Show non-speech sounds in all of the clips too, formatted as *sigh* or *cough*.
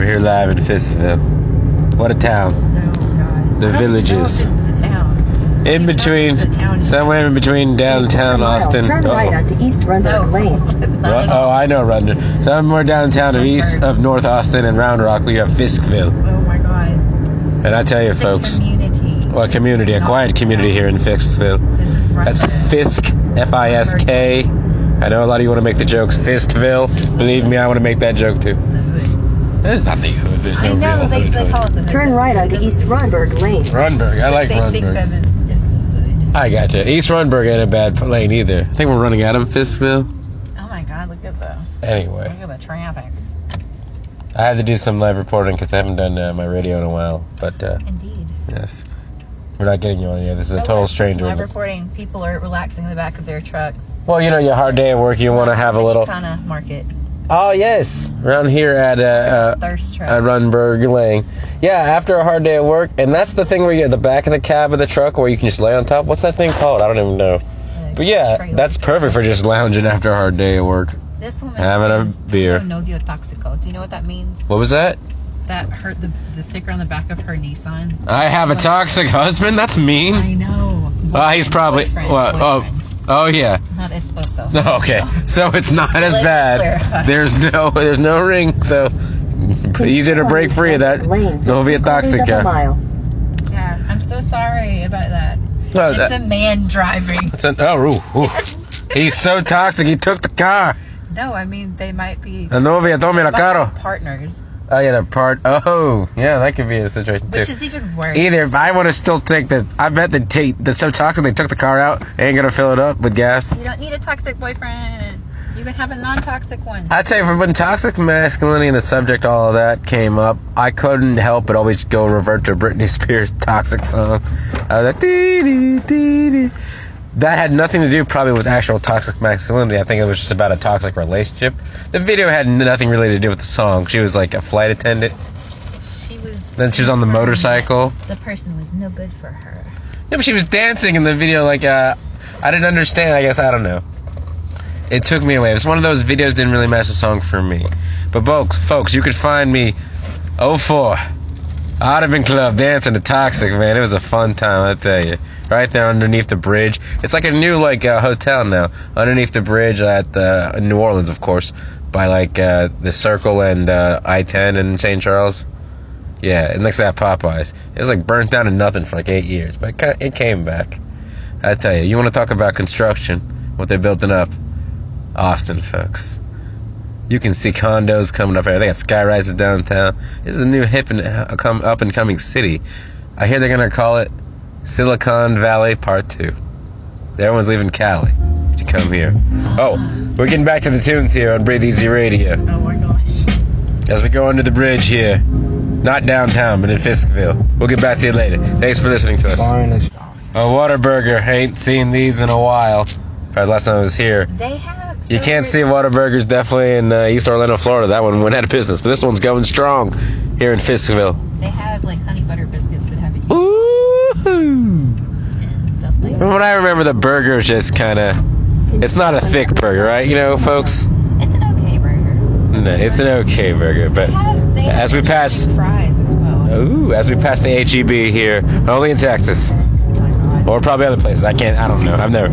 We're here live in Fistville. What a town. Oh, no, The villages. Know if this is the town. In between, The town is- somewhere in between downtown Austin. Turn right Uh-oh. onto East Rundberg No. Lane. *laughs* Ru- Oh. I know Rundon. Somewhere downtown of east of North Austin and Round Rock, we have Fiskville. Oh my God. And I tell you, The folks, community. well, a community, a quiet community here in Fiskville. This is right That's. Fisk, F I S K. I know a lot of you want to make the jokes, Fistville. Believe me, I want to make that joke too. The hood. There's not the hood. There's no I know real they, hood. they call it the hood. Turn right onto East Rundberg Lane. Rundberg. I like they think Rundberg. of as, as the hood. I gotcha. East Rundberg ain't a bad lane either. I think we're running out of Fiskville. Oh my God! Look at the Anyway, look at the traffic. I had to do some live reporting because I haven't done uh, my radio in a while. But uh, Indeed. yes, we're not getting you on here. This is a So total what? stranger. Live recording. People are relaxing in the back of their trucks. Well, you know, your hard day at work, you want to have a little. kind of market. Oh yes, around here at uh, uh, Thirst trap. at Rundberg Lane. Yeah, after a hard day at work, and that's the thing where you at the back of the cab of the truck where you can just lay on top. What's that thing called? I don't even know. Uh, But yeah, that's perfect for just lounging after a hard day at work. This woman having a beer. "No novio toxico." Do you know what that means? What was that? That hurt the, the sticker on the back of her Nissan. I have a toxic husband. That's mean. I know. Oh, he's probably Boyfriend, what? Oh, boyfriend. oh Oh, yeah. Not esposo. Okay, so it's not as Let me bad. *laughs* There's no, there's no ring, so easier to break free of that Lane. Novia Quarters of a Toxica. mile. Yeah, I'm so sorry about that. Oh, it's that- a man driving. It's an, oh, ooh, ooh. he's so toxic. He took the car. No, I mean they might be La novia tome la might be caro. partners, Oh yeah, they're part. Oh yeah, that could be a situation too. which is even worse. Either I want to still take the. I bet the tape that's so toxic they took the car out. They ain't gonna fill it up with gas. You don't need a toxic boyfriend. You can have a non-toxic one. I tell you, when toxic masculinity and the subject, all of that came up, I couldn't help but always go revert to Britney Spears' toxic song. Uh, that, dee, dee, dee, dee. That had nothing to do probably with actual toxic masculinity. I think it was just about a toxic relationship. The video had nothing really to do with the song. She was like a flight attendant. she was. Then she was on the motorcycle. The person was no good for her. Yeah, but she was dancing in the video. Like, uh, I didn't understand. I guess I don't know. It took me away. It's one of those videos didn't really match the song for me. But folks, folks, you could find me 04 Audubon Club dancing to Toxic, man. It was a fun time, I tell you. Right there underneath the bridge. It's like a new like uh, hotel now. Underneath the bridge at uh, New Orleans, of course, by like uh, the Circle and uh, I-10 in St. Charles. Yeah, and next to that Popeyes. It was like burnt down to nothing for like eight years, but it it came back. I tell you, you want to talk about construction, what they're building up, Austin, folks. You can see condos coming up here. They got sky rises downtown. This is a new hip and uh, up and coming city. I hear they're gonna call it Silicon Valley Part Two. Everyone's leaving Cali to come here. Oh, we're getting back to the tunes here on Breathe Easy Radio Oh my gosh. as we go under the bridge here. Not downtown, but in Fiskville. We'll get back to you later. Thanks for listening to us. A Whataburger. Ain't seen these in a while. Probably last time I was here. They have. You can't see Whataburgers definitely in uh, East Orlando, Florida. That one went out of business, but this one's going strong here in Fiskville. They have like honey butter biscuits that have it Woo-hoo. and stuff like that. From what I remember, the burger's just kind of. It's not a thick burger, right? You know, folks? It's an okay burger. No, it's an okay burger, but have, as we pass. fries as well. Ooh, as we pass the HEB here, only in Texas. Oh or probably other places. I can't. I don't know. I've never.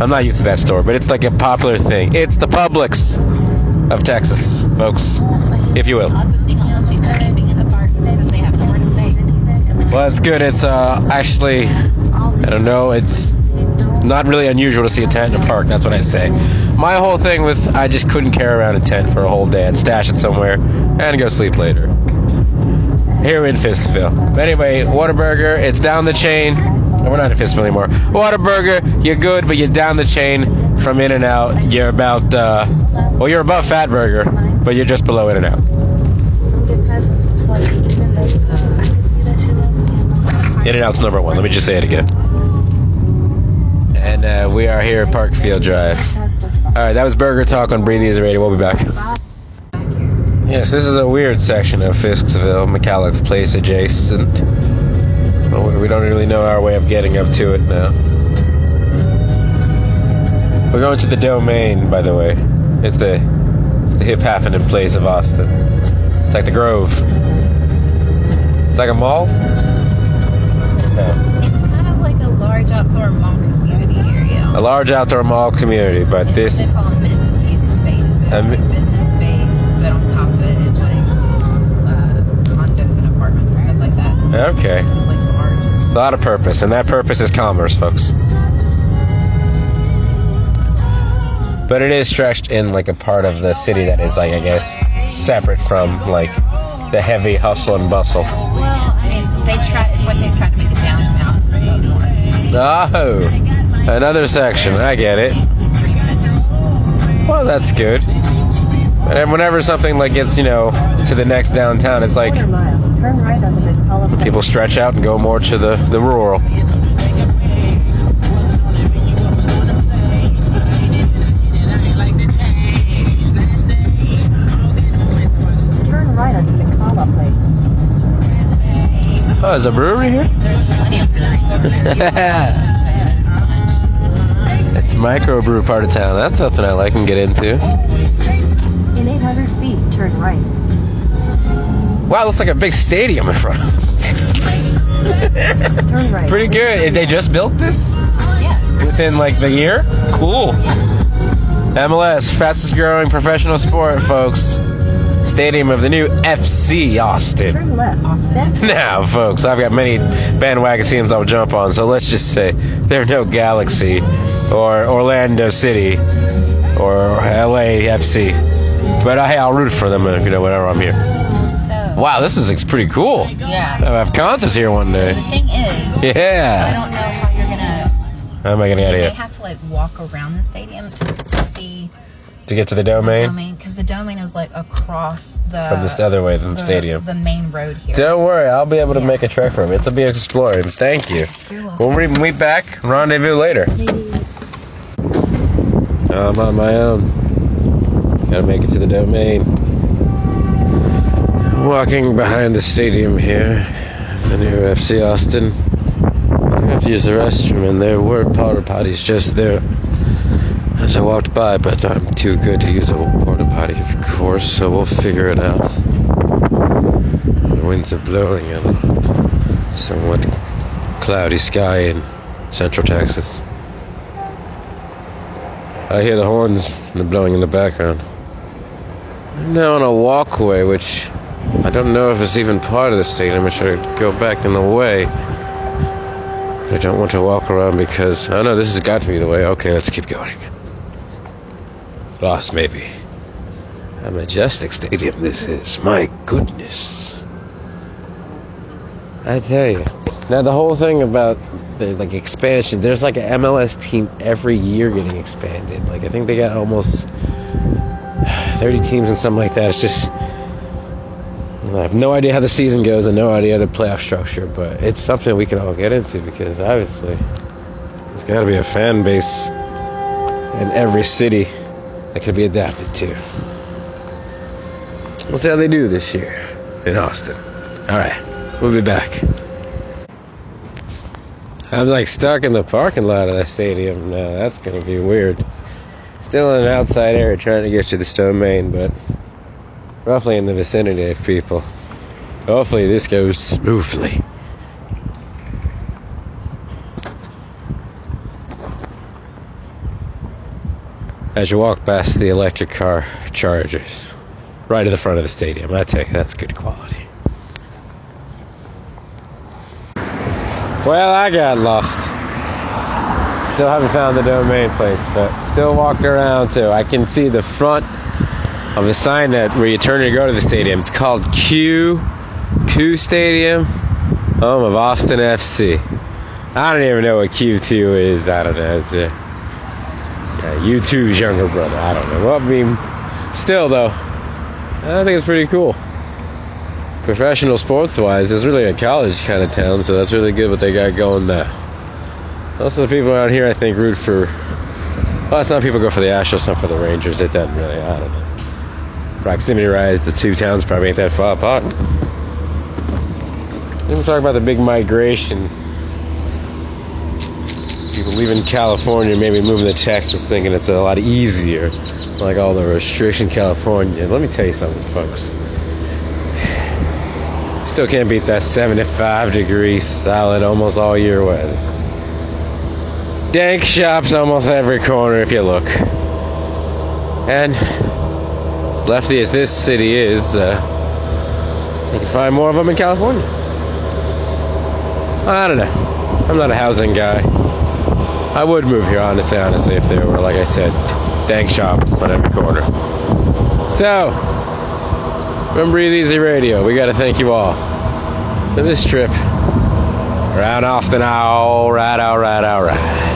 I'm not used to that store, but it's like a popular thing. It's the Publix of Texas, folks, if you will. Well, it's good. It's uh actually, I don't know. It's not really unusual to see a tent in a park. That's what I say. My whole thing with I just couldn't carry around a tent for a whole day. I'd stash it somewhere and go sleep later. Here in Fistville. But anyway, Whataburger. It's down the chain. We're not in Fistville anymore. Whataburger. You're good, but you're down the chain from In and Out. You're about uh, well, you're above Fatburger, but you're just below In and Out. In and Out's number one. Let me just say it again. And uh, we are here at Parkfield Drive. All right, that was Burger Talk on Breathe Easy Radio. We'll be back. Yes, this is a weird section of Fiskville, McKalla's Place adjacent. Well, we don't really know our way of getting up to it now. We're going to the Domain, by the way. It's the it's the hip happening place of Austin. It's like the Grove. It's like a mall. Yeah. It's kind of like a large outdoor mall community area. A large outdoor mall community, but this they call a mixed use space. So okay. There's like bars. A lot of purpose, and that purpose is commerce, folks. But it is stretched in like a part of the city that is like I guess separate from like the heavy hustle and bustle. Well, I mean, they try. Like they try to make it downtown. Oh, another section. I get it. Well, that's good. And whenever something like gets you know to the next downtown, it's like Quarter mile. Turn right onto McKalla Place. people stretch out and go more to the the rural. Turn right onto McKalla Place. Oh, is a brewery here? There's plenty of breweries over. It's microbrew part of town. That's something I like and get into. In 800 feet, turn right. Wow, looks like a big stadium in front of us. Turn right. Pretty good. They just built this yeah. within like the year. Cool. MLS, fastest growing professional sport, folks. Stadium of the new FC Austin. Turn left. Then *laughs* Now, folks, I've got many bandwagon teams I'll jump on, so let's just say they're no Galaxy or Orlando City or LAFC. But uh, hey, I'll root for them you know whenever I'm here. So. Wow, this is pretty cool. Yeah. I'll have concerts here one day. The thing is, yeah. I don't know how you're gonna. How am I gonna get of They here? have to like walk around the stadium to, to see To get to the domain? because the domain is like across the From this other way than the stadium. the main road here. Don't worry, I'll be able to Yeah. make a trek from it. It'll be exploring. Thank you. You're welcome. When we meet back, rendezvous later. I'm on my own. Gotta make it to the domain. Walking behind the stadium here, the new FC Austin. I have to use the restroom, and there were porta potties just there as I walked by, but I'm too good to use a porta potty, of course, so we'll figure it out. The winds are blowing and somewhat cloudy sky in central Texas. I hear the horns and the blowing in the background. I'm now on a walkway, which I don't know if it's even part of the stadium. I should go back in the way. I don't want to walk around because oh I know this has got to be the way. Okay, let's keep going. Lost, maybe. A majestic stadium this is. My goodness. I tell you. Now the whole thing about there's like expansion. There's like an MLS team every year getting expanded. Like I think they got almost 30 teams and something like that. It's just I have no idea how the season goes and no idea the playoff structure, but it's something we can all get into because obviously there's got to be a fan base in every city that can be adapted to. We'll see how they do this year in Austin. All right, we'll be back. I'm like stuck in the parking lot of the stadium now. That's gonna be weird. Still in an outside area trying to get to the Stone Main, but roughly in the vicinity of people. Hopefully, this goes smoothly. As you walk past the electric car chargers, right at the front of the stadium, I that's good quality. Well, I got lost. Still haven't found the domain place, but still walked around too. I can see the front of the sign that where you turn to go to the stadium. It's called Q2 Stadium, home of Austin FC. I don't even know what Q2 is. I don't know. It's a yeah, U2's younger brother. I don't know. Well, I mean, still though, I think it's pretty cool. Professional sports wise, it's really a college kind of town, so that's really good what they got going there. Most of the people out here, I think, root for. Well, some people go for the Astros, some for the Rangers. It doesn't really. I don't know. Proximity wise, the two towns probably ain't that far apart. Then we talk about the big migration. People leaving California, maybe moving to Texas, thinking it's a lot easier, like all the restriction California. Let me tell you something, folks. Still can't beat that 75 degrees solid almost all year weather. Dank shops almost every corner if you look. And as lefty as this city is, uh, you can find more of them in California. I don't know. I'm not a housing guy. I would move here, honestly, honestly, if there were, like I said, dank shops on every corner. So, from Breathe Easy Radio, we got to thank you all for this trip around Austin. All right, all right, all right.